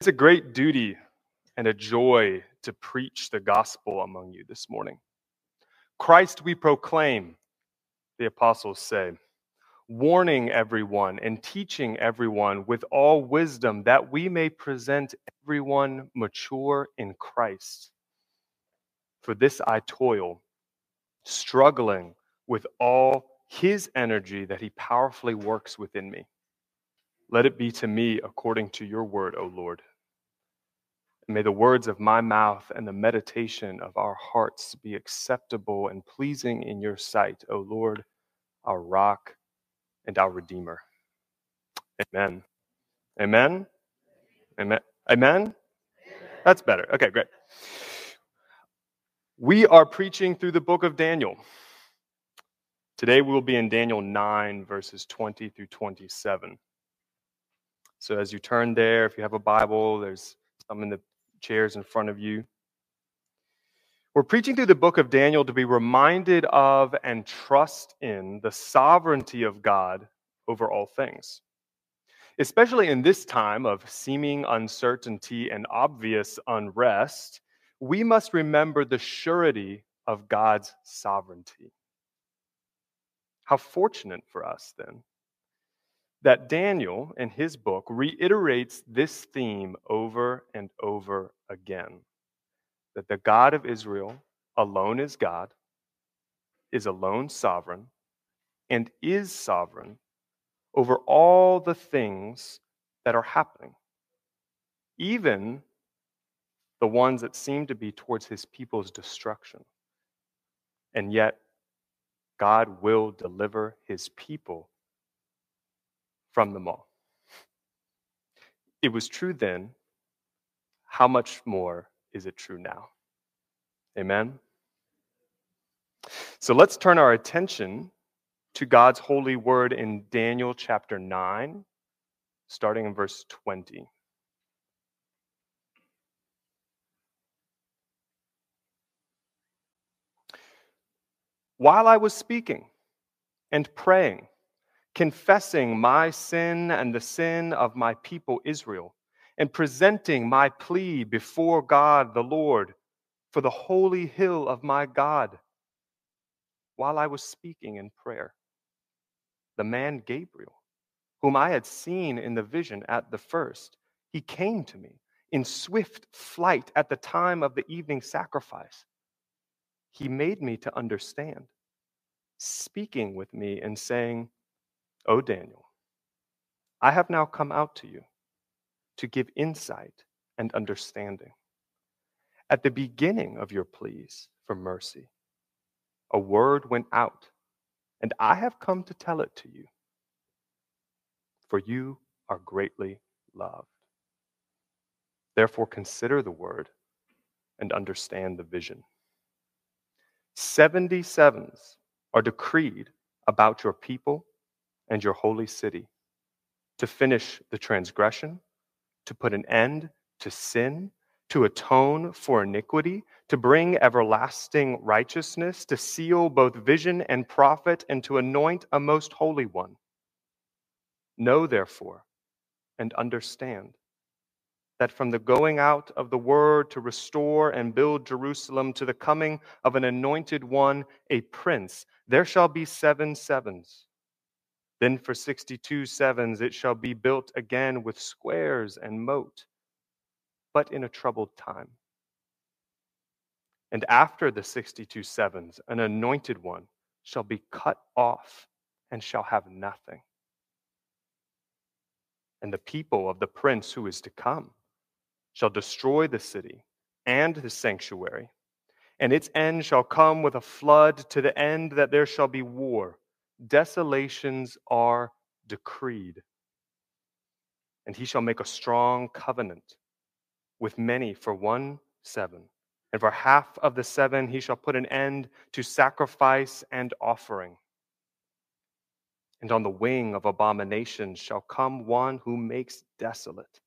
It's a great duty and a joy to preach the gospel among you this morning. Christ we proclaim, the apostles say, warning everyone and teaching everyone with all wisdom that we may present everyone mature in Christ. For this I toil, struggling with all his energy that he powerfully works within me. Let it be to me according to your word, O Lord. And may the words of my mouth and the meditation of our hearts be acceptable and pleasing in your sight, O Lord, our rock and our redeemer. Amen. Amen. Amen. Amen. That's better. Okay, great. We are preaching through the book of Daniel. Today we will be in Daniel 9, verses 20 through 27. So as you turn there, if you have a Bible, there's some in the chairs in front of you. We're preaching through the book of Daniel to be reminded of and trust in the sovereignty of God over all things. Especially in this time of seeming uncertainty and obvious unrest, we must remember the surety of God's sovereignty. How fortunate for us, then, that Daniel in his book reiterates this theme over and over again that the God of Israel alone is God, is alone sovereign, and is sovereign over all the things that are happening, even the ones that seem to be towards his people's destruction. And yet, God will deliver his people from them all. It was true then. How much more is it true now? Amen. So let's turn our attention to God's holy word in Daniel chapter 9, starting in verse 20. While I was speaking and praying, confessing my sin and the sin of my people Israel, and presenting my plea before God the Lord for the holy hill of my God. While I was speaking in prayer, the man Gabriel, whom I had seen in the vision at the first, he came to me in swift flight at the time of the evening sacrifice. He made me to understand, speaking with me and saying, O Daniel, I have now come out to you to give insight and understanding. At the beginning of your pleas for mercy, a word went out, and I have come to tell it to you. For you are greatly loved. Therefore, consider the word and understand the vision. Seventy sevens are decreed about your people and your holy city, to finish the transgression, to put an end to sin, to atone for iniquity, to bring everlasting righteousness, to seal both vision and prophet, and to anoint a most holy one. Know, therefore, and understand that from the going out of the word to restore and build Jerusalem to the coming of an anointed one, a prince, there shall be seven sevens. Then for 62 sevens it shall be built again with squares and moat, but in a troubled time. And after the 62 sevens, an anointed one shall be cut off and shall have nothing. And the people of the prince who is to come shall destroy the city and the sanctuary, and its end shall come with a flood to the end that there shall be war desolations are decreed. And he shall make a strong covenant with many for one seven. And for half of the seven he shall put an end to sacrifice and offering. And on the wing of abomination shall come one who makes desolate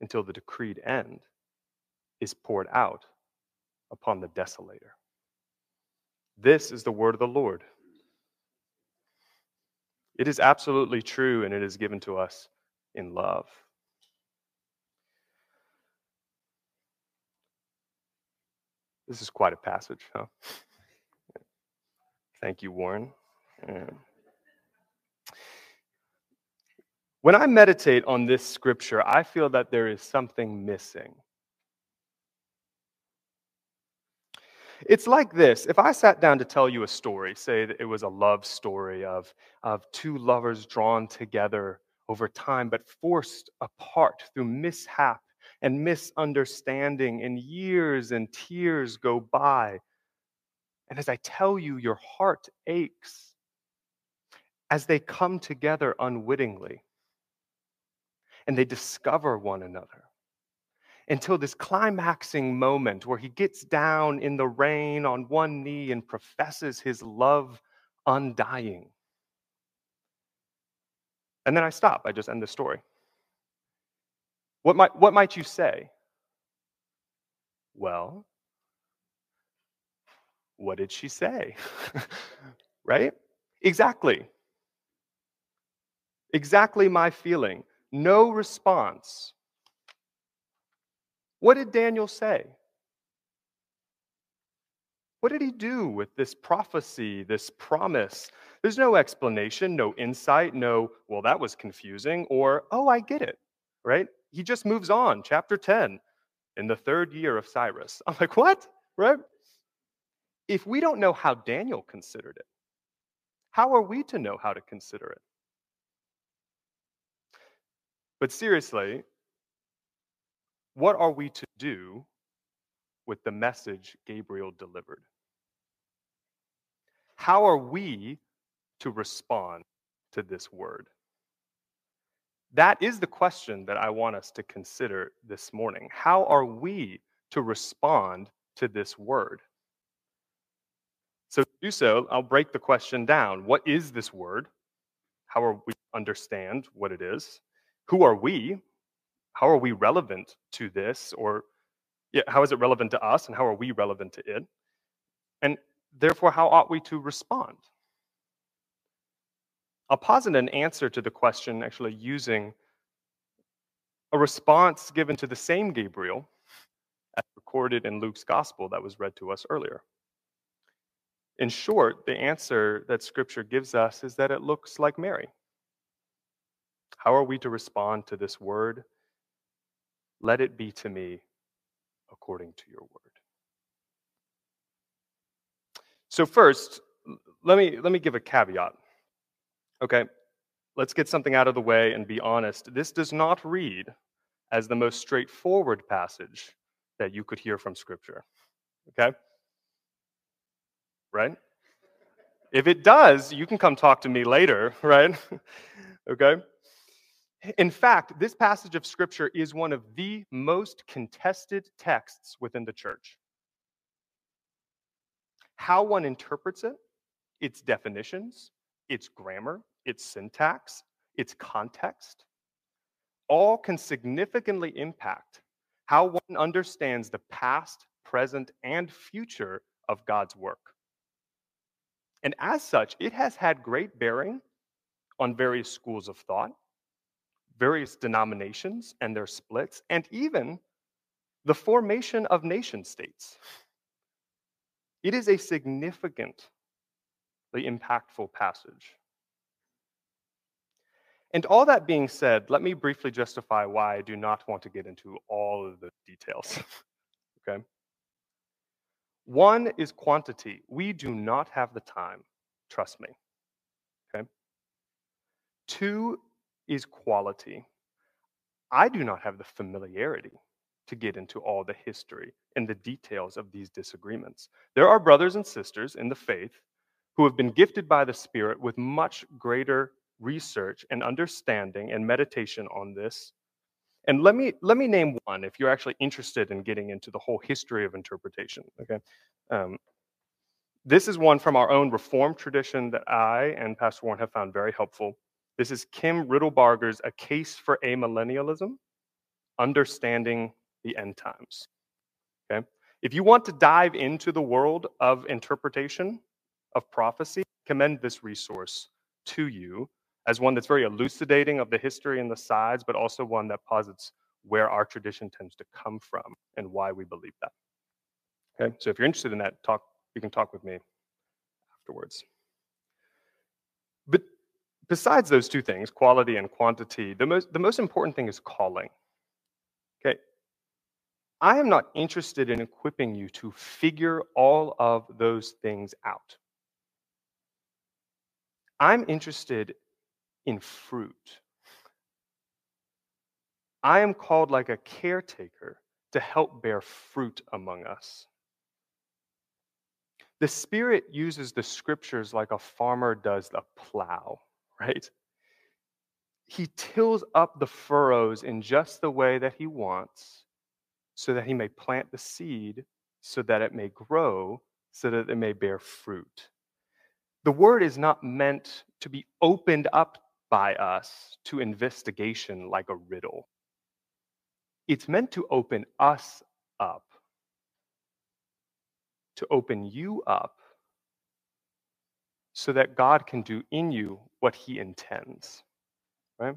until the decreed end is poured out upon the desolator. This is the word of the Lord. It is absolutely true, and it is given to us in love. This is quite a passage, huh? Thank you, Warren. When I meditate on this scripture, I feel that there is something missing. It's like this. If I sat down to tell you a story, say that it was a love story of, of two lovers drawn together over time, but forced apart through mishap and misunderstanding, and years and tears go by. And as I tell you, your heart aches as they come together unwittingly and they discover one another until this climaxing moment where he gets down in the rain on one knee and professes his love undying. And then I stop, I just end the story. What might, what might you say? Well, what did she say? right? Exactly. Exactly my feeling. No response. What did Daniel say? What did he do with this prophecy, this promise? There's no explanation, no insight, no, well, that was confusing, or, oh, I get it, right? He just moves on, chapter 10, in the third year of Cyrus. I'm like, what? Right? If we don't know how Daniel considered it, how are we to know how to consider it? But seriously, what are we to do with the message Gabriel delivered? How are we to respond to this word? That is the question that I want us to consider this morning. How are we to respond to this word? So, to do so, I'll break the question down. What is this word? How are we to understand what it is? Who are we? How are we relevant to this or yeah, how is it relevant to us and how are we relevant to it? And therefore how ought we to respond? I'll posit an answer to the question actually using a response given to the same gabriel as recorded in luke's gospel that was read to us earlier. In short the answer that scripture gives us is that it looks like mary. How are we to respond to this word let it be to me according to your word. So first, let me let me give a caveat. Okay? Let's get something out of the way and be honest. This does not read as the most straightforward passage that you could hear from scripture. Okay? Right? If it does, you can come talk to me later, right? okay? In fact, this passage of scripture is one of the most contested texts within the church. How one interprets it, its definitions, its grammar, its syntax, its context, all can significantly impact how one understands the past, present, and future of God's work. And as such, it has had great bearing on various schools of thought various denominations and their splits, and even the formation of nation states. It is a significantly impactful passage. And all that being said, let me briefly justify why I do not want to get into all of the details. okay? One is quantity. We do not have the time, trust me. Okay? Two is quality. I do not have the familiarity to get into all the history and the details of these disagreements. There are brothers and sisters in the faith who have been gifted by the Spirit with much greater research and understanding and meditation on this. And let me let me name one if you're actually interested in getting into the whole history of interpretation. Okay, um, this is one from our own Reformed tradition that I and Pastor Warren have found very helpful. This is Kim Riddlebarger's A Case for Amillennialism Understanding the End Times. Okay? If you want to dive into the world of interpretation of prophecy, commend this resource to you as one that's very elucidating of the history and the sides, but also one that posits where our tradition tends to come from and why we believe that. Okay, so if you're interested in that, talk. You can talk with me afterwards. But besides those two things, quality and quantity, the most the most important thing is calling. Okay, I am not interested in equipping you to figure all of those things out. I'm interested in fruit. I am called like a caretaker to help bear fruit among us. The Spirit uses the scriptures like a farmer does the plow, right? He tills up the furrows in just the way that he wants so that he may plant the seed, so that it may grow, so that it may bear fruit. The word is not meant to be opened up by us to investigation like a riddle. It's meant to open us up, to open you up, so that God can do in you what he intends, right?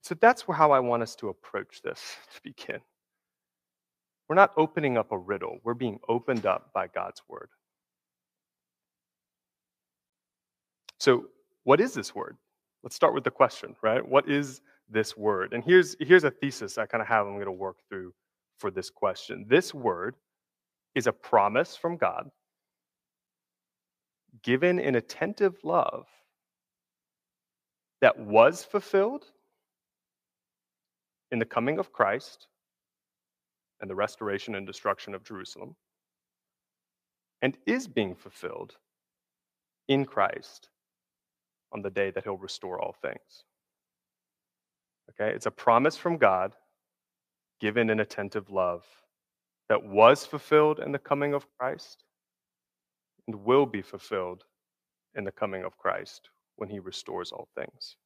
So that's how I want us to approach this to begin. We're not opening up a riddle, we're being opened up by God's word. So, what is this word? Let's start with the question, right? What is this word? And here's here's a thesis I kind of have I'm going to work through for this question. This word is a promise from God given in attentive love that was fulfilled in the coming of Christ and the restoration and destruction of Jerusalem, and is being fulfilled in Christ on the day that he'll restore all things. Okay, it's a promise from God given in attentive love that was fulfilled in the coming of Christ and will be fulfilled in the coming of Christ when he restores all things.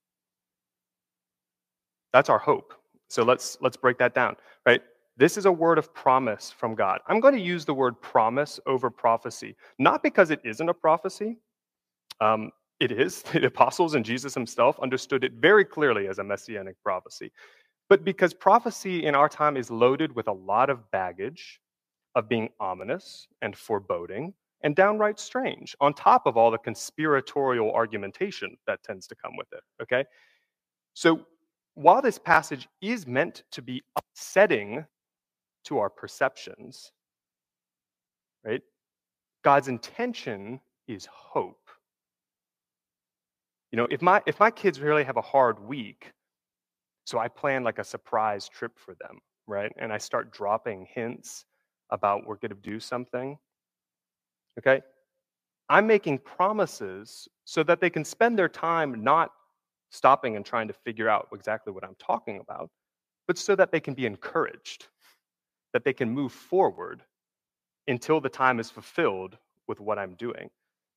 That's our hope. So let's let's break that down, right? This is a word of promise from God. I'm going to use the word promise over prophecy, not because it isn't a prophecy. Um, it is. The apostles and Jesus himself understood it very clearly as a messianic prophecy. But because prophecy in our time is loaded with a lot of baggage of being ominous and foreboding and downright strange, on top of all the conspiratorial argumentation that tends to come with it. Okay? So while this passage is meant to be upsetting to our perceptions, right? God's intention is hope. You know, if my if my kids really have a hard week, so I plan like a surprise trip for them, right? And I start dropping hints about we're going to do something. Okay? I'm making promises so that they can spend their time not stopping and trying to figure out exactly what I'm talking about, but so that they can be encouraged, that they can move forward until the time is fulfilled with what I'm doing.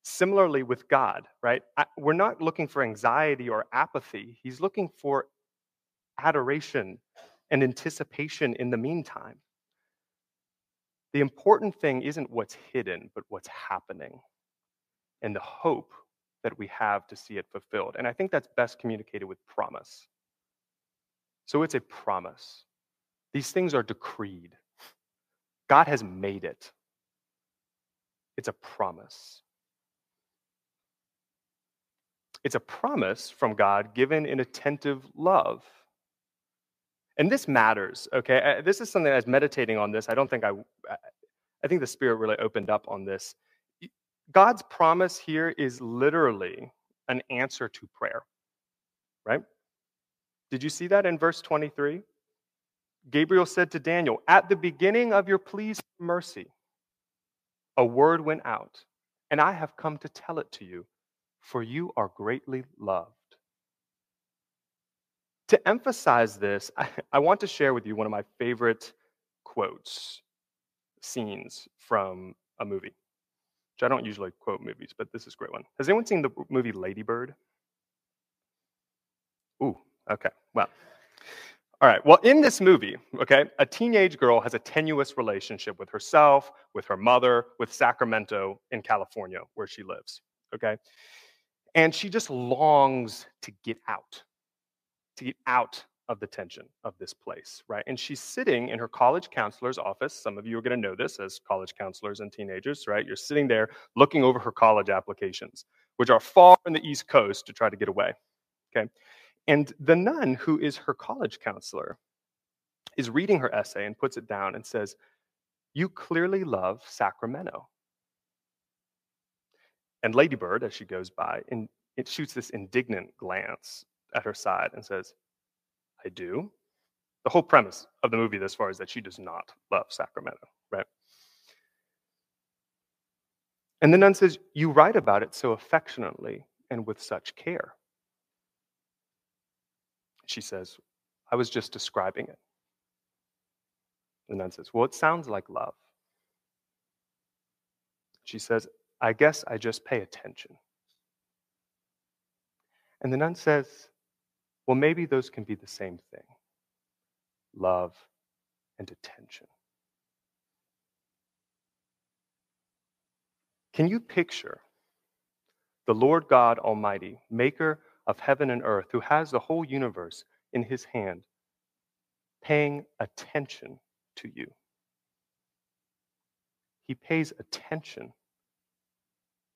Similarly with God, right? I, we're not looking for anxiety or apathy. He's looking for adoration and anticipation in the meantime. The important thing isn't what's hidden, but what's happening and the hope that we have to see it fulfilled. And I think that's best communicated with promise. So it's a promise. These things are decreed. God has made it. It's a promise. It's a promise from God given in attentive love. And this matters, okay? This is something I was meditating on this. I don't think I, I think the Spirit really opened up on this. God's promise here is literally an answer to prayer, right? Did you see that in verse 23? Gabriel said to Daniel, At the beginning of your pleas for mercy, a word went out, and I have come to tell it to you, for you are greatly loved. To emphasize this, I, I want to share with you one of my favorite quotes, scenes from a movie which I don't usually quote movies, but this is a great one. Has anyone seen the movie Ladybird? Ooh, okay. Well, all right. Well, in this movie, okay, a teenage girl has a tenuous relationship with herself, with her mother, with Sacramento in California, where she lives, okay? And she just longs to get out, to get out of the tension of this place, right? And she's sitting in her college counselor's office. Some of you are going to know this as college counselors and teenagers, right? You're sitting there looking over her college applications, which are far in the East Coast to try to get away, okay? And the nun who is her college counselor is reading her essay and puts it down and says, You clearly love Sacramento. And Ladybird, as she goes by, and it shoots this indignant glance at her side and says, I do. The whole premise of the movie, this far, is that she does not love Sacramento, right? And the nun says, You write about it so affectionately and with such care. She says, I was just describing it. The nun says, Well, it sounds like love. She says, I guess I just pay attention. And the nun says, well, maybe those can be the same thing love and attention. Can you picture the Lord God Almighty, maker of heaven and earth, who has the whole universe in his hand, paying attention to you? He pays attention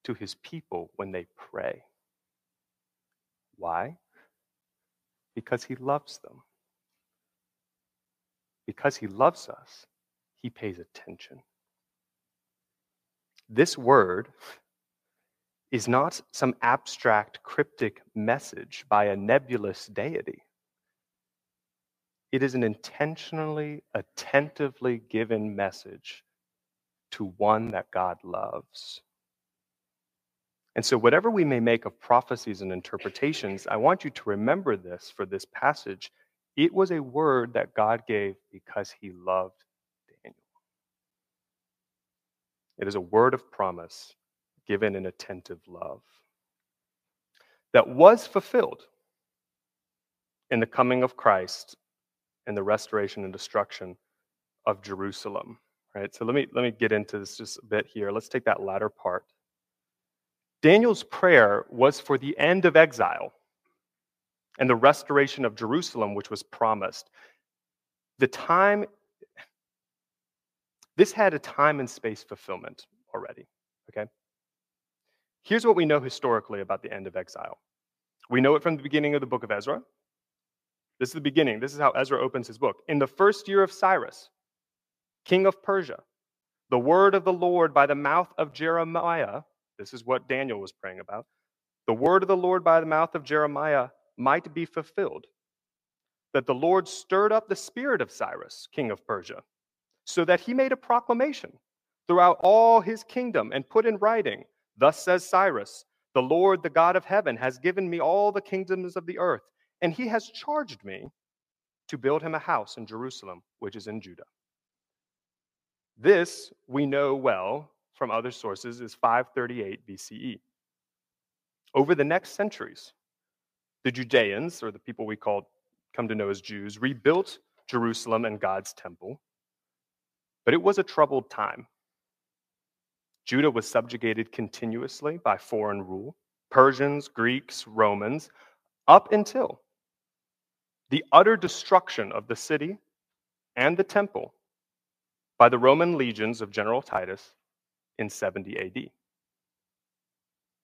to his people when they pray. Why? Because he loves them. Because he loves us, he pays attention. This word is not some abstract cryptic message by a nebulous deity. It is an intentionally, attentively given message to one that God loves. And so, whatever we may make of prophecies and interpretations, I want you to remember this for this passage. It was a word that God gave because he loved Daniel. It is a word of promise given in attentive love that was fulfilled in the coming of Christ and the restoration and destruction of Jerusalem. Right? So let me let me get into this just a bit here. Let's take that latter part. Daniel's prayer was for the end of exile and the restoration of Jerusalem, which was promised. The time, this had a time and space fulfillment already, okay? Here's what we know historically about the end of exile we know it from the beginning of the book of Ezra. This is the beginning. This is how Ezra opens his book. In the first year of Cyrus, king of Persia, the word of the Lord by the mouth of Jeremiah, this is what Daniel was praying about. The word of the Lord by the mouth of Jeremiah might be fulfilled, that the Lord stirred up the spirit of Cyrus, king of Persia, so that he made a proclamation throughout all his kingdom and put in writing, Thus says Cyrus, the Lord, the God of heaven, has given me all the kingdoms of the earth, and he has charged me to build him a house in Jerusalem, which is in Judah. This we know well from other sources is 538 BCE. Over the next centuries, the Judeans, or the people we call come to know as Jews, rebuilt Jerusalem and God's temple. But it was a troubled time. Judah was subjugated continuously by foreign rule Persians, Greeks, Romans, up until the utter destruction of the city and the temple by the Roman legions of General Titus in 70 AD,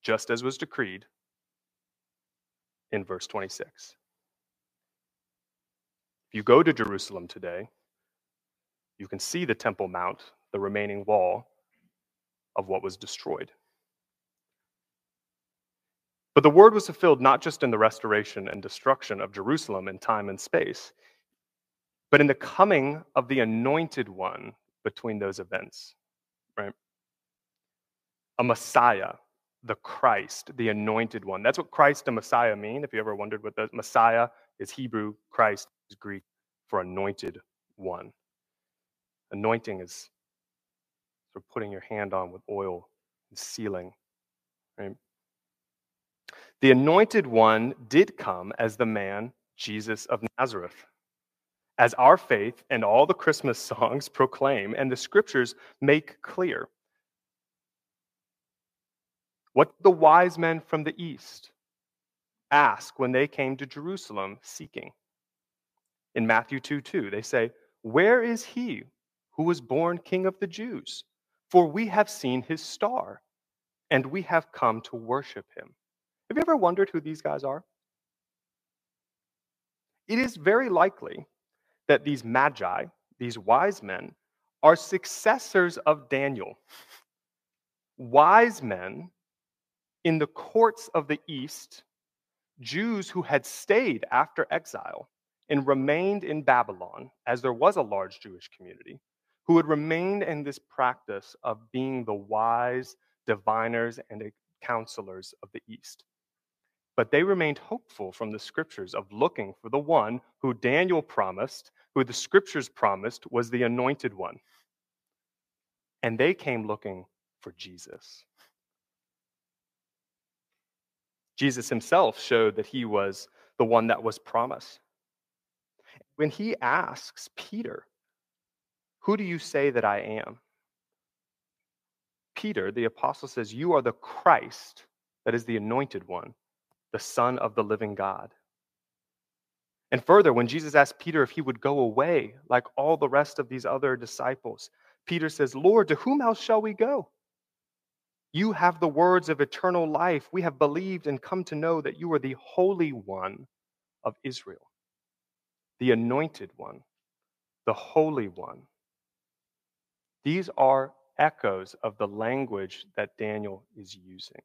just as was decreed in verse 26. If you go to Jerusalem today, you can see the Temple Mount, the remaining wall of what was destroyed. But the word was fulfilled not just in the restoration and destruction of Jerusalem in time and space, but in the coming of the anointed one between those events? A Messiah, the Christ, the anointed one. That's what Christ and Messiah mean. If you ever wondered what the Messiah is Hebrew, Christ is Greek for anointed one. Anointing is sort of putting your hand on with oil and sealing. Right? The anointed one did come as the man Jesus of Nazareth. As our faith and all the Christmas songs proclaim and the scriptures make clear. What the wise men from the east ask when they came to Jerusalem seeking? In Matthew 2 2, they say, Where is he who was born king of the Jews? For we have seen his star, and we have come to worship him. Have you ever wondered who these guys are? It is very likely that these magi, these wise men, are successors of Daniel. Wise men in the courts of the East, Jews who had stayed after exile and remained in Babylon, as there was a large Jewish community, who had remained in this practice of being the wise diviners and counselors of the East. But they remained hopeful from the scriptures of looking for the one who Daniel promised, who the scriptures promised was the anointed one. And they came looking for Jesus. Jesus himself showed that he was the one that was promised. When he asks Peter, Who do you say that I am? Peter, the apostle, says, You are the Christ, that is the anointed one, the Son of the living God. And further, when Jesus asked Peter if he would go away like all the rest of these other disciples, Peter says, Lord, to whom else shall we go? You have the words of eternal life. We have believed and come to know that you are the Holy One of Israel, the Anointed One, the Holy One. These are echoes of the language that Daniel is using.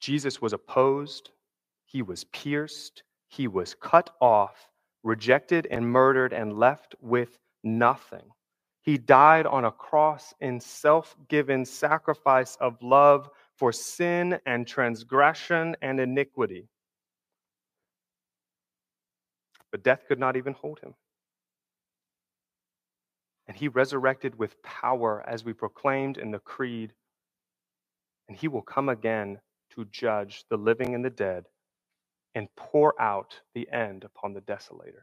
Jesus was opposed, he was pierced, he was cut off, rejected and murdered, and left with nothing. He died on a cross in self given sacrifice of love for sin and transgression and iniquity. But death could not even hold him. And he resurrected with power as we proclaimed in the Creed. And he will come again to judge the living and the dead and pour out the end upon the desolator.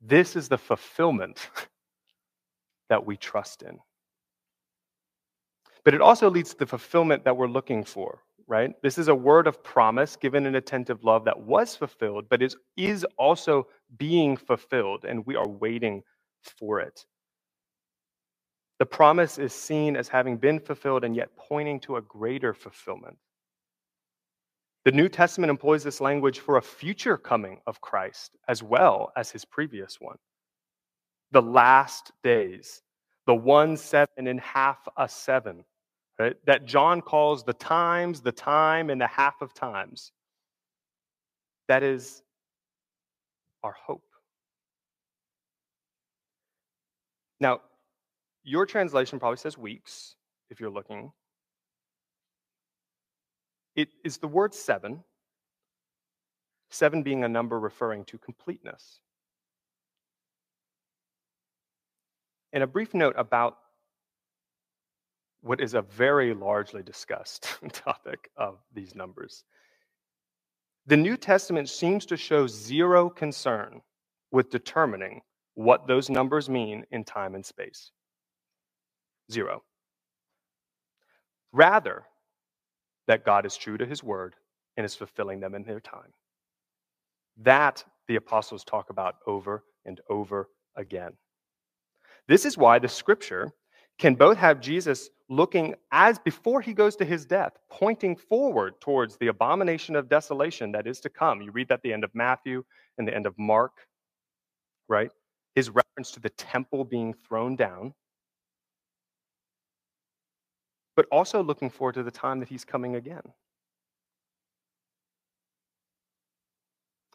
This is the fulfillment that we trust in. But it also leads to the fulfillment that we're looking for, right? This is a word of promise given in attentive love that was fulfilled, but is, is also being fulfilled, and we are waiting for it. The promise is seen as having been fulfilled and yet pointing to a greater fulfillment. The New Testament employs this language for a future coming of Christ as well as his previous one. The last days, the one seven and half a seven, right? That John calls the times, the time, and the half of times. That is our hope. Now, your translation probably says weeks if you're looking. It is the word seven, seven being a number referring to completeness. And a brief note about what is a very largely discussed topic of these numbers. The New Testament seems to show zero concern with determining what those numbers mean in time and space. Zero. Rather, that God is true to his word and is fulfilling them in their time. That the apostles talk about over and over again. This is why the scripture can both have Jesus looking as before he goes to his death, pointing forward towards the abomination of desolation that is to come. You read that at the end of Matthew and the end of Mark, right? His reference to the temple being thrown down but also looking forward to the time that he's coming again.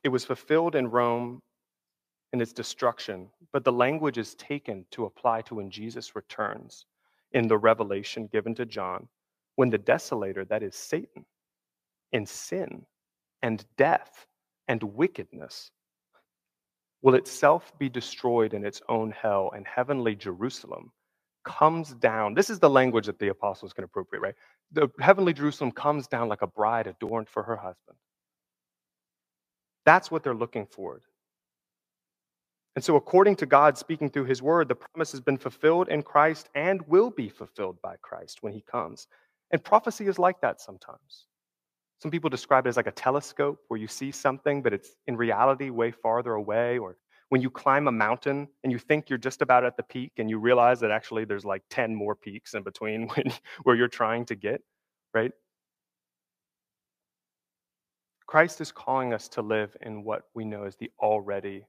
It was fulfilled in Rome in its destruction, but the language is taken to apply to when Jesus returns in the revelation given to John, when the desolator, that is Satan, and sin and death and wickedness, will itself be destroyed in its own hell, and heavenly Jerusalem comes down. This is the language that the apostles can appropriate, right? The heavenly Jerusalem comes down like a bride adorned for her husband. That's what they're looking for. And so, according to God speaking through his word, the promise has been fulfilled in Christ and will be fulfilled by Christ when he comes. And prophecy is like that sometimes. Some people describe it as like a telescope where you see something, but it's in reality way farther away. Or when you climb a mountain and you think you're just about at the peak and you realize that actually there's like 10 more peaks in between when, where you're trying to get, right? Christ is calling us to live in what we know as the already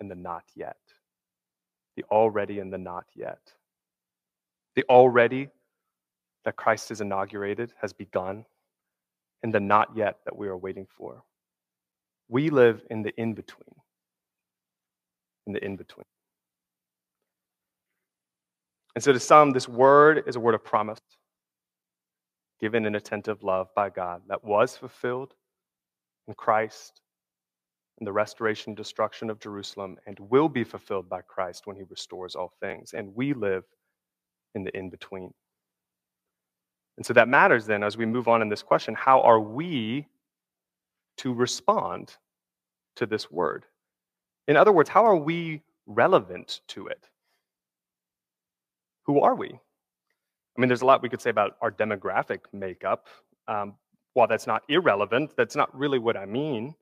and the not yet. The already and the not yet. The already that Christ has inaugurated has begun, and the not yet that we are waiting for. We live in the in between. In the in between. And so, to some, this word is a word of promise given in attentive love by God that was fulfilled in Christ and the restoration and destruction of Jerusalem and will be fulfilled by Christ when he restores all things. And we live in the in between. And so that matters then as we move on in this question how are we to respond to this word? In other words, how are we relevant to it? Who are we? I mean, there's a lot we could say about our demographic makeup. Um, while that's not irrelevant, that's not really what I mean.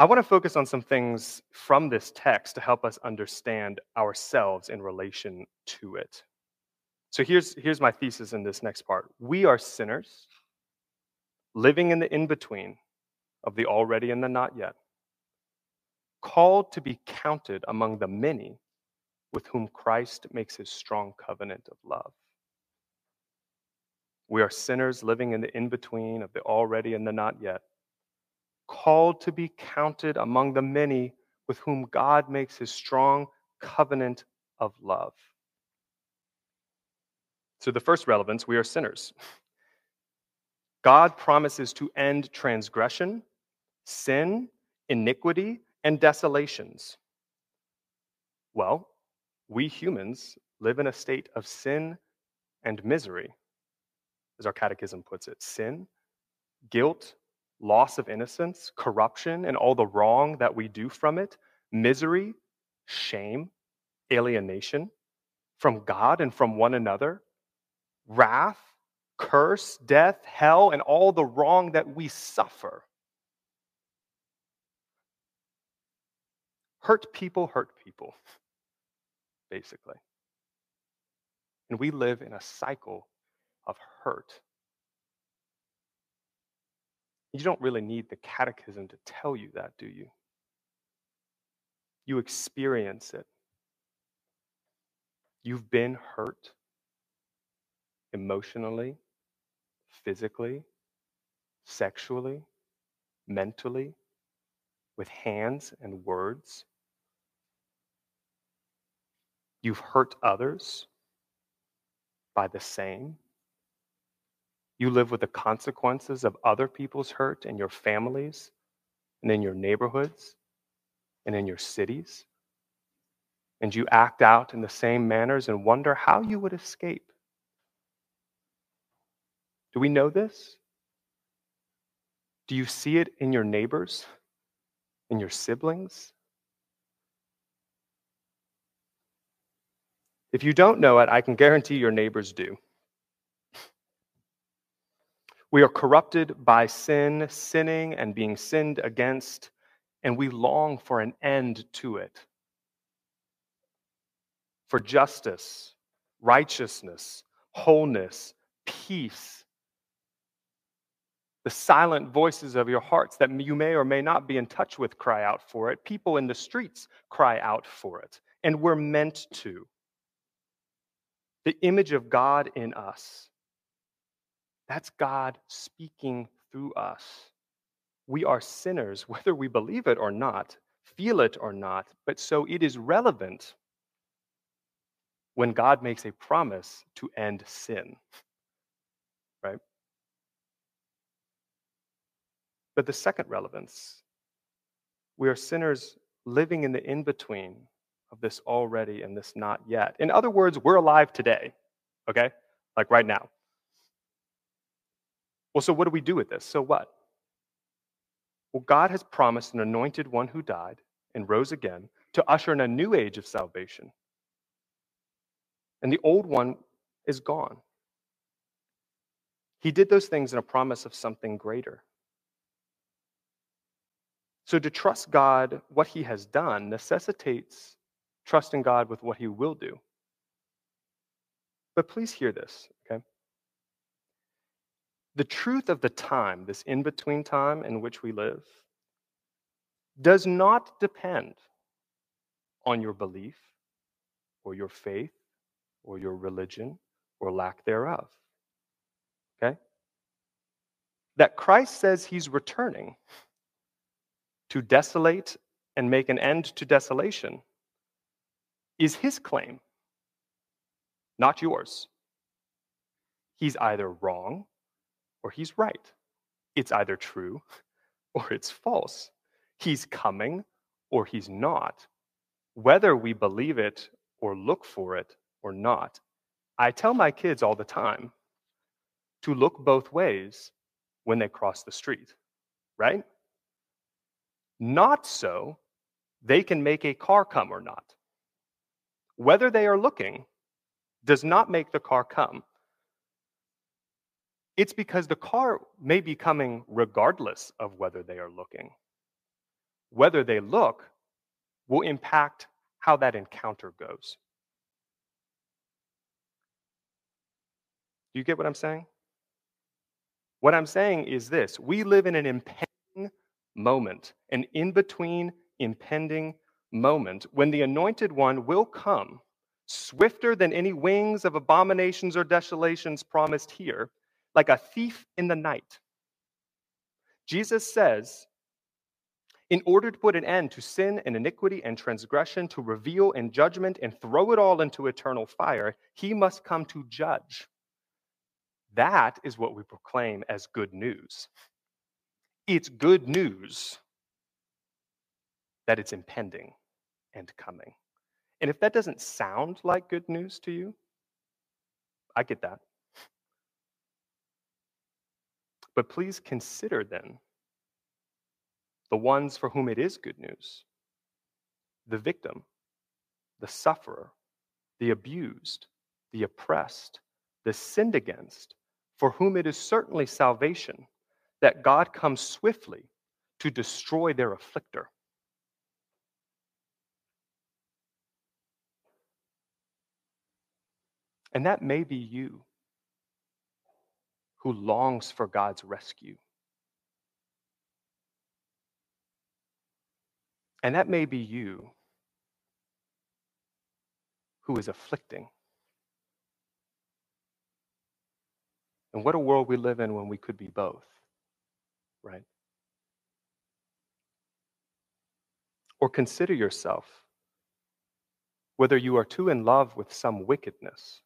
I want to focus on some things from this text to help us understand ourselves in relation to it. So here's, here's my thesis in this next part. We are sinners living in the in between of the already and the not yet, called to be counted among the many with whom Christ makes his strong covenant of love. We are sinners living in the in between of the already and the not yet, called to be counted among the many with whom God makes his strong covenant of love. So, the first relevance we are sinners. God promises to end transgression, sin, iniquity, and desolations. Well, we humans live in a state of sin and misery as our catechism puts it sin, guilt, loss of innocence, corruption, and all the wrong that we do from it, misery, shame, alienation from God and from one another, wrath, curse, death, hell, and all the wrong that we suffer. Hurt people hurt people, basically. And we live in a cycle of hurt. You don't really need the catechism to tell you that, do you? You experience it. You've been hurt emotionally, physically, sexually, mentally, with hands and words. You've hurt others by the same. You live with the consequences of other people's hurt in your families and in your neighborhoods and in your cities. And you act out in the same manners and wonder how you would escape. Do we know this? Do you see it in your neighbors, in your siblings? If you don't know it, I can guarantee your neighbors do. We are corrupted by sin, sinning and being sinned against, and we long for an end to it. For justice, righteousness, wholeness, peace. The silent voices of your hearts that you may or may not be in touch with cry out for it. People in the streets cry out for it. And we're meant to. The image of God in us that's God speaking through us. We are sinners, whether we believe it or not, feel it or not, but so it is relevant when God makes a promise to end sin. Right? But the second relevance, we are sinners living in the in between of this already and this not yet. In other words, we're alive today, okay? Like right now. Well, so what do we do with this? So what? Well, God has promised an anointed one who died and rose again to usher in a new age of salvation. And the old one is gone. He did those things in a promise of something greater. So to trust God, what he has done, necessitates trusting God with what he will do. But please hear this, okay? The truth of the time, this in between time in which we live, does not depend on your belief or your faith or your religion or lack thereof. Okay? That Christ says he's returning to desolate and make an end to desolation is his claim, not yours. He's either wrong or he's right. It's either true or it's false. He's coming or he's not. Whether we believe it or look for it or not, I tell my kids all the time to look both ways when they cross the street, right? Not so they can make a car come or not. Whether they are looking does not make the car come. It's because the car may be coming regardless of whether they are looking. Whether they look will impact how that encounter goes. Do you get what I'm saying? What I'm saying is this we live in an impending moment, an in between impending moment when the anointed one will come swifter than any wings of abominations or desolations promised here, like a thief in the night. Jesus says, in order to put an end to sin and iniquity and transgression, to reveal and judgment and throw it all into eternal fire, he must come to judge. That is what we proclaim as good news. It's good news that it's impending and coming. And if that doesn't sound like good news to you, I get that. But please consider then the ones for whom it is good news the victim, the sufferer, the abused, the oppressed, the sinned against, for whom it is certainly salvation that God comes swiftly to destroy their afflictor. And that may be you who longs for God's rescue. And that may be you who is afflicting. And what a world we live in when we could be both, right? Or consider yourself whether you are too in love with some wickedness,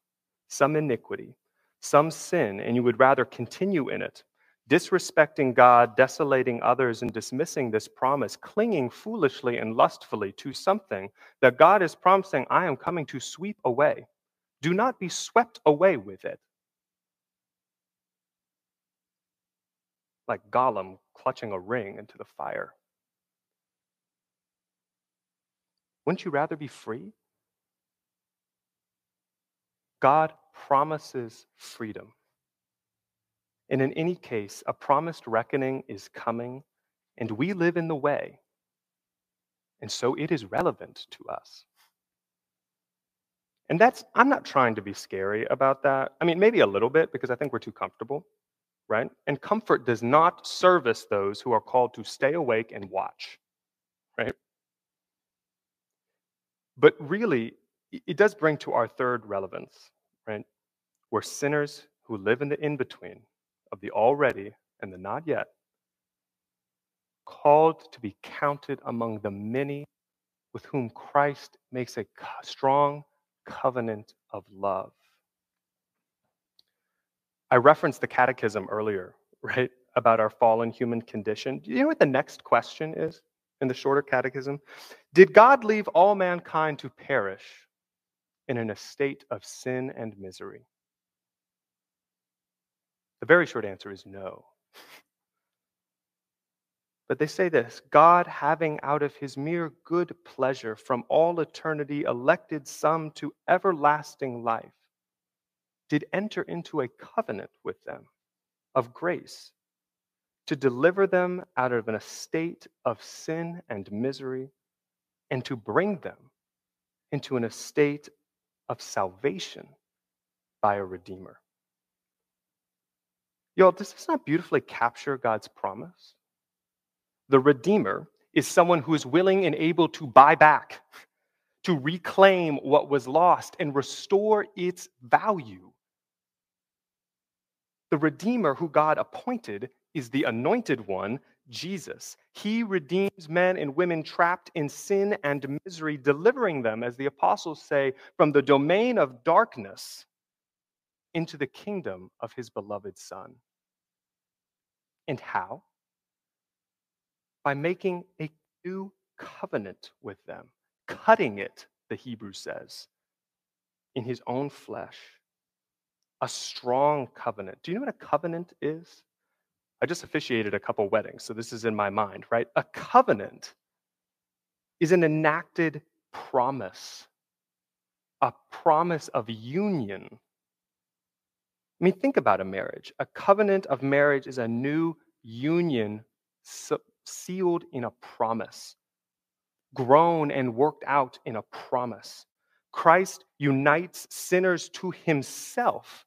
some iniquity, some sin, and you would rather continue in it, disrespecting God, desolating others, and dismissing this promise, clinging foolishly and lustfully to something that God is promising, I am coming to sweep away. Do not be swept away with it. like Gollum clutching a ring into the fire. Wouldn't you rather be free? God promises freedom. And in any case, a promised reckoning is coming, and we live in the way. And so it is relevant to us. And that's, I'm not trying to be scary about that. I mean, maybe a little bit because I think we're too comfortable right? And comfort does not service those who are called to stay awake and watch, right? But really, it does bring to our third relevance? We're sinners who live in the in between of the already and the not yet, called to be counted among the many with whom Christ makes a strong covenant of love. I referenced the catechism earlier, right, about our fallen human condition. Do you know what the next question is in the shorter catechism? Did God leave all mankind to perish in an estate of sin and misery? The very short answer is no. But they say this God, having out of his mere good pleasure from all eternity elected some to everlasting life, did enter into a covenant with them, of grace to deliver them out of an estate of sin and misery and to bring them into an estate of salvation by a redeemer. Y'all, does this not beautifully capture God's promise? The redeemer is someone who is willing and able to buy back, to reclaim what was lost and restore its value. The redeemer who God appointed is the anointed one, Jesus. He redeems men and women trapped in sin and misery, delivering them, as the apostles say, from the domain of darkness into the kingdom of his beloved Son. And how? By making a new covenant with them, cutting it, the Hebrew says, in his own flesh. A strong covenant. Do you know what a covenant is? I just officiated a couple weddings, so this is in my mind, right? A covenant is an enacted promise, a promise of union. I mean, think about a marriage. A covenant of marriage is a new union sealed in a promise, grown and worked out in a promise. Christ unites sinners to himself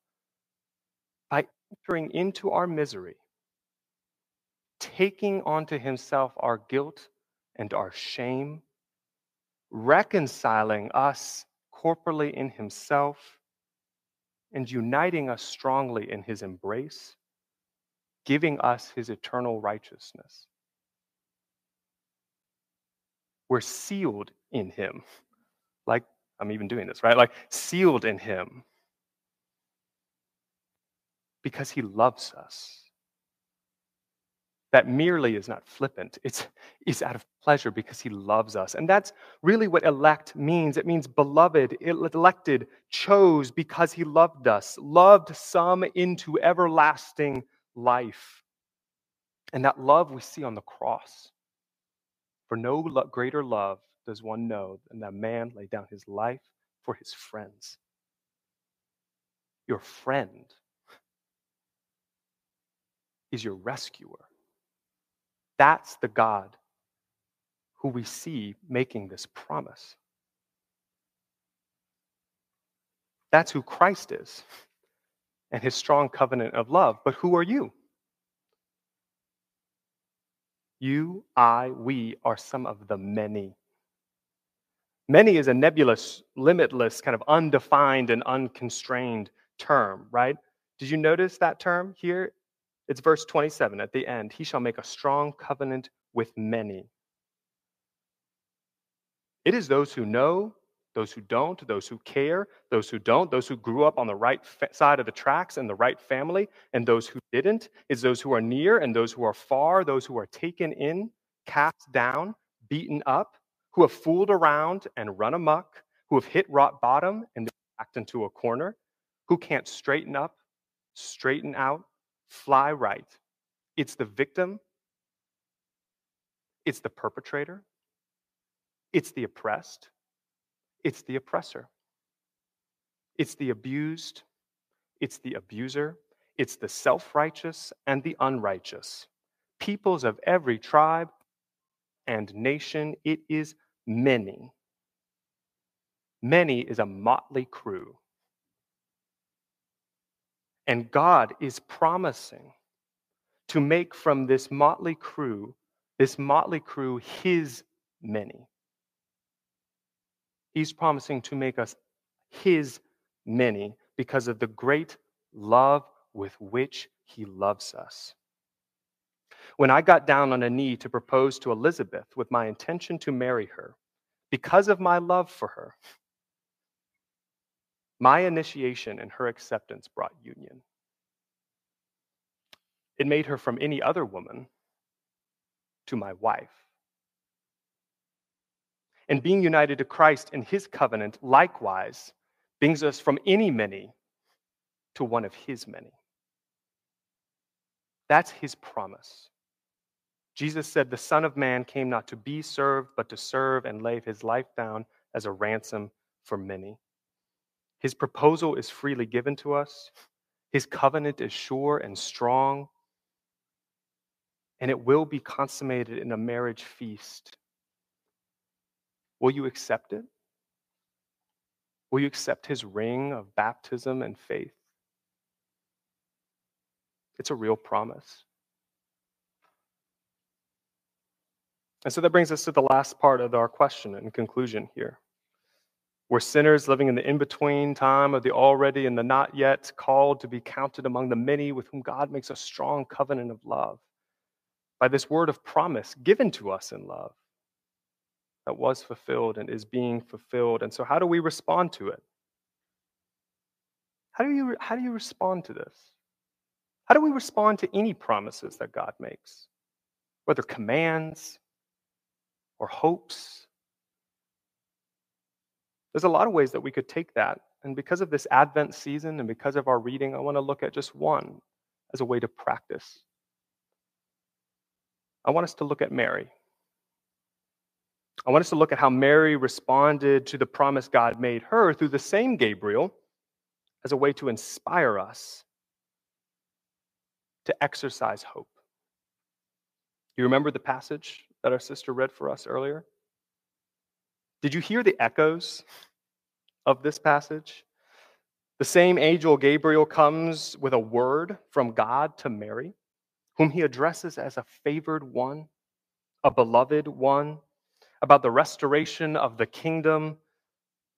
by entering into our misery taking onto himself our guilt and our shame, reconciling us corporally in himself, and uniting us strongly in his embrace, giving us his eternal righteousness. We're sealed in him. Like I'm even doing this, right? Like sealed in him because he loves us that merely is not flippant. It's, it's out of pleasure because he loves us. And that's really what elect means. It means beloved, elected, chose because he loved us, loved some into everlasting life. And that love we see on the cross. For no greater love does one know than that man lay down his life for his friends. Your friend is your rescuer. That's the God who we see making this promise. That's who Christ is and his strong covenant of love. But who are you? You, I, we are some of the many. Many is a nebulous, limitless, kind of undefined and unconstrained term, right? Did you notice that term here? It's verse 27 at the end. He shall make a strong covenant with many. It is those who know, those who don't, those who care, those who don't, those who grew up on the right fa- side of the tracks and the right family, and those who didn't. It's those who are near and those who are far, those who are taken in, cast down, beaten up, who have fooled around and run amuck, who have hit rock bottom and backed into a corner, who can't straighten up, straighten out, fly right. It's the victim, it's the perpetrator, it's the oppressed, it's the oppressor, it's the abused, it's the abuser, it's the self righteous and the unrighteous. Peoples of every tribe and nation, it is many. Many is a motley crew. And God is promising to make from this motley crew, this motley crew, his many. He's promising to make us his many because of the great love with which he loves us. When I got down on a knee to propose to Elizabeth with my intention to marry her, because of my love for her, my initiation and her acceptance brought union. It made her from any other woman to my wife. And being united to Christ in his covenant likewise brings us from any many to one of his many. That's his promise. Jesus said, The Son of Man came not to be served, but to serve and lay his life down as a ransom for many. His proposal is freely given to us. His covenant is sure and strong, and it will be consummated in a marriage feast. Will you accept it? Will you accept his ring of baptism and faith? It's a real promise. And so that brings us to the last part of our question and conclusion here. We're sinners living in the in between time of the already and the not yet, called to be counted among the many with whom God makes a strong covenant of love by this word of promise given to us in love that was fulfilled and is being fulfilled. And so, how do we respond to it? How do you, how do you respond to this? How do we respond to any promises that God makes, whether commands or hopes? There's a lot of ways that we could take that. And because of this Advent season and because of our reading, I want to look at just one as a way to practice. I want us to look at Mary. I want us to look at how Mary responded to the promise God made her through the same Gabriel as a way to inspire us to exercise hope. You remember the passage that our sister read for us earlier? Did you hear the echoes of this passage? The same angel Gabriel comes with a word from God to Mary, whom he addresses as a favored one, a beloved one, about the restoration of the kingdom,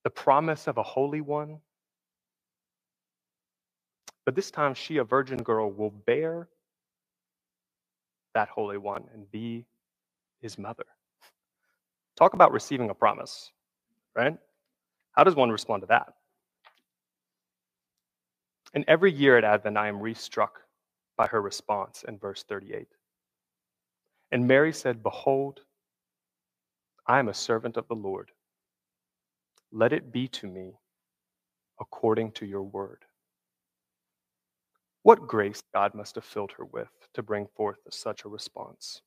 the promise of a holy one. But this time, she, a virgin girl, will bear that holy one and be his mother. Talk about receiving a promise, right? How does one respond to that? And every year at Advent, I am restruck by her response in verse 38. And Mary said, Behold, I am a servant of the Lord. Let it be to me according to your word. What grace God must have filled her with to bring forth such a response.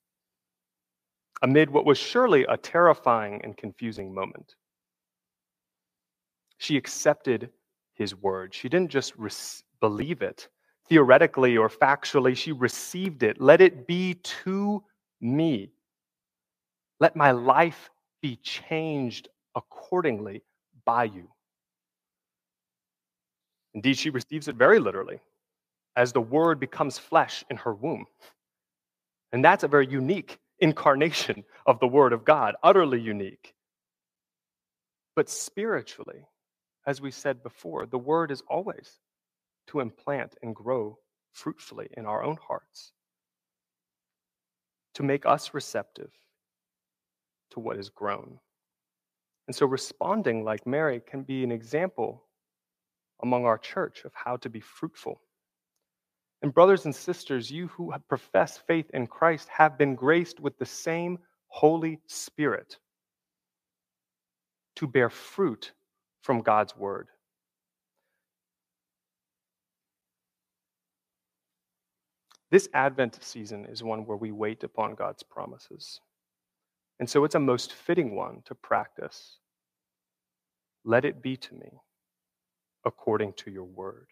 Amid what was surely a terrifying and confusing moment, she accepted his word. She didn't just believe it theoretically or factually, she received it. Let it be to me let my life be changed accordingly by you. Indeed, she receives it very literally as the word becomes flesh in her womb. And that's a very unique incarnation of the word of God, utterly unique. But spiritually, as we said before, the word is always to implant and grow fruitfully in our own hearts, to make us receptive to what is grown. And so responding like Mary can be an example among our church of how to be fruitful. And, brothers and sisters, you who profess faith in Christ have been graced with the same Holy Spirit to bear fruit from God's word. This Advent season is one where we wait upon God's promises. And so it's a most fitting one to practice. Let it be to me according to your word.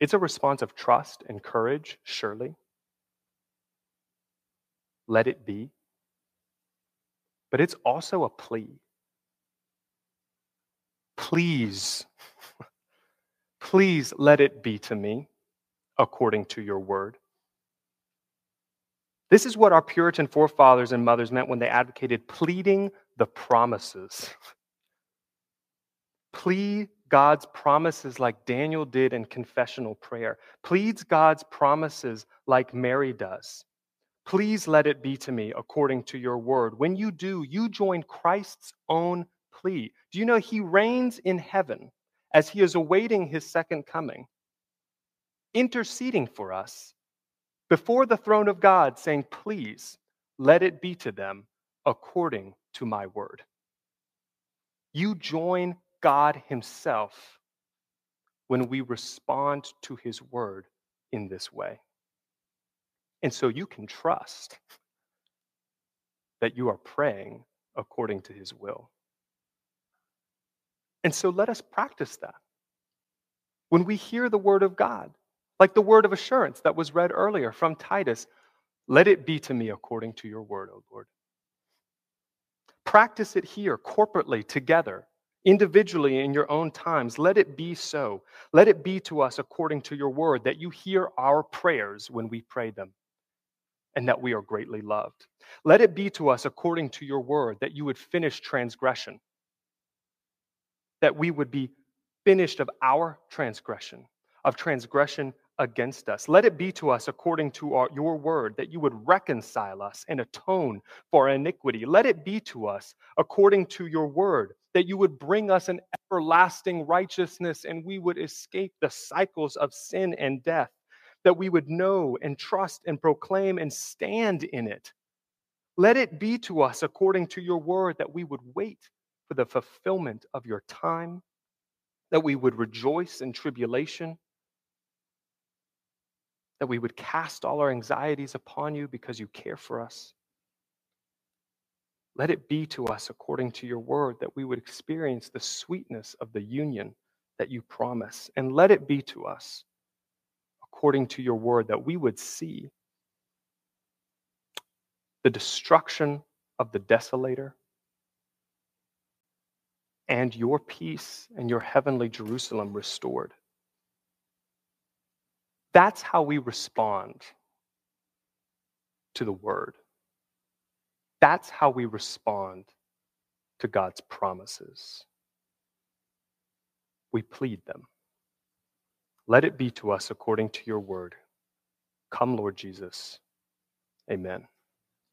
It's a response of trust and courage, surely. Let it be. But it's also a plea. Please, please let it be to me according to your word. This is what our Puritan forefathers and mothers meant when they advocated pleading the promises. Plead God's promises like Daniel did in confessional prayer. Pleads God's promises like Mary does. Please let it be to me according to your word. When you do, you join Christ's own plea. Do you know he reigns in heaven as he is awaiting his second coming, interceding for us before the throne of God, saying, Please let it be to them according to my word. You join God Himself when we respond to His word in this way. And so you can trust that you are praying according to His will. And so let us practice that. when we hear the word of God, like the word of assurance that was read earlier from Titus, let it be to me according to your word, O Lord. Practice it here corporately together, individually in your own times. Let it be so. Let it be to us according to your word that you hear our prayers when we pray them and that we are greatly loved. Let it be to us according to your word that you would finish transgression, that we would be finished of our transgression, of transgression against us. Let it be to us according to our, your word that you would reconcile us and atone for our iniquity. Let it be to us according to your word that you would bring us an everlasting righteousness and we would escape the cycles of sin and death, that we would know and trust and proclaim and stand in it. Let it be to us according to your word that we would wait for the fulfillment of your time, that we would rejoice in tribulation that we would cast all our anxieties upon you because you care for us. Let it be to us according to your word that we would experience the sweetness of the union that you promise. And let it be to us according to your word that we would see the destruction of the desolator and your peace and your heavenly Jerusalem restored. That's how we respond to the word. That's how we respond to God's promises. We plead them. Let it be to us according to your word. Come, Lord Jesus. Amen.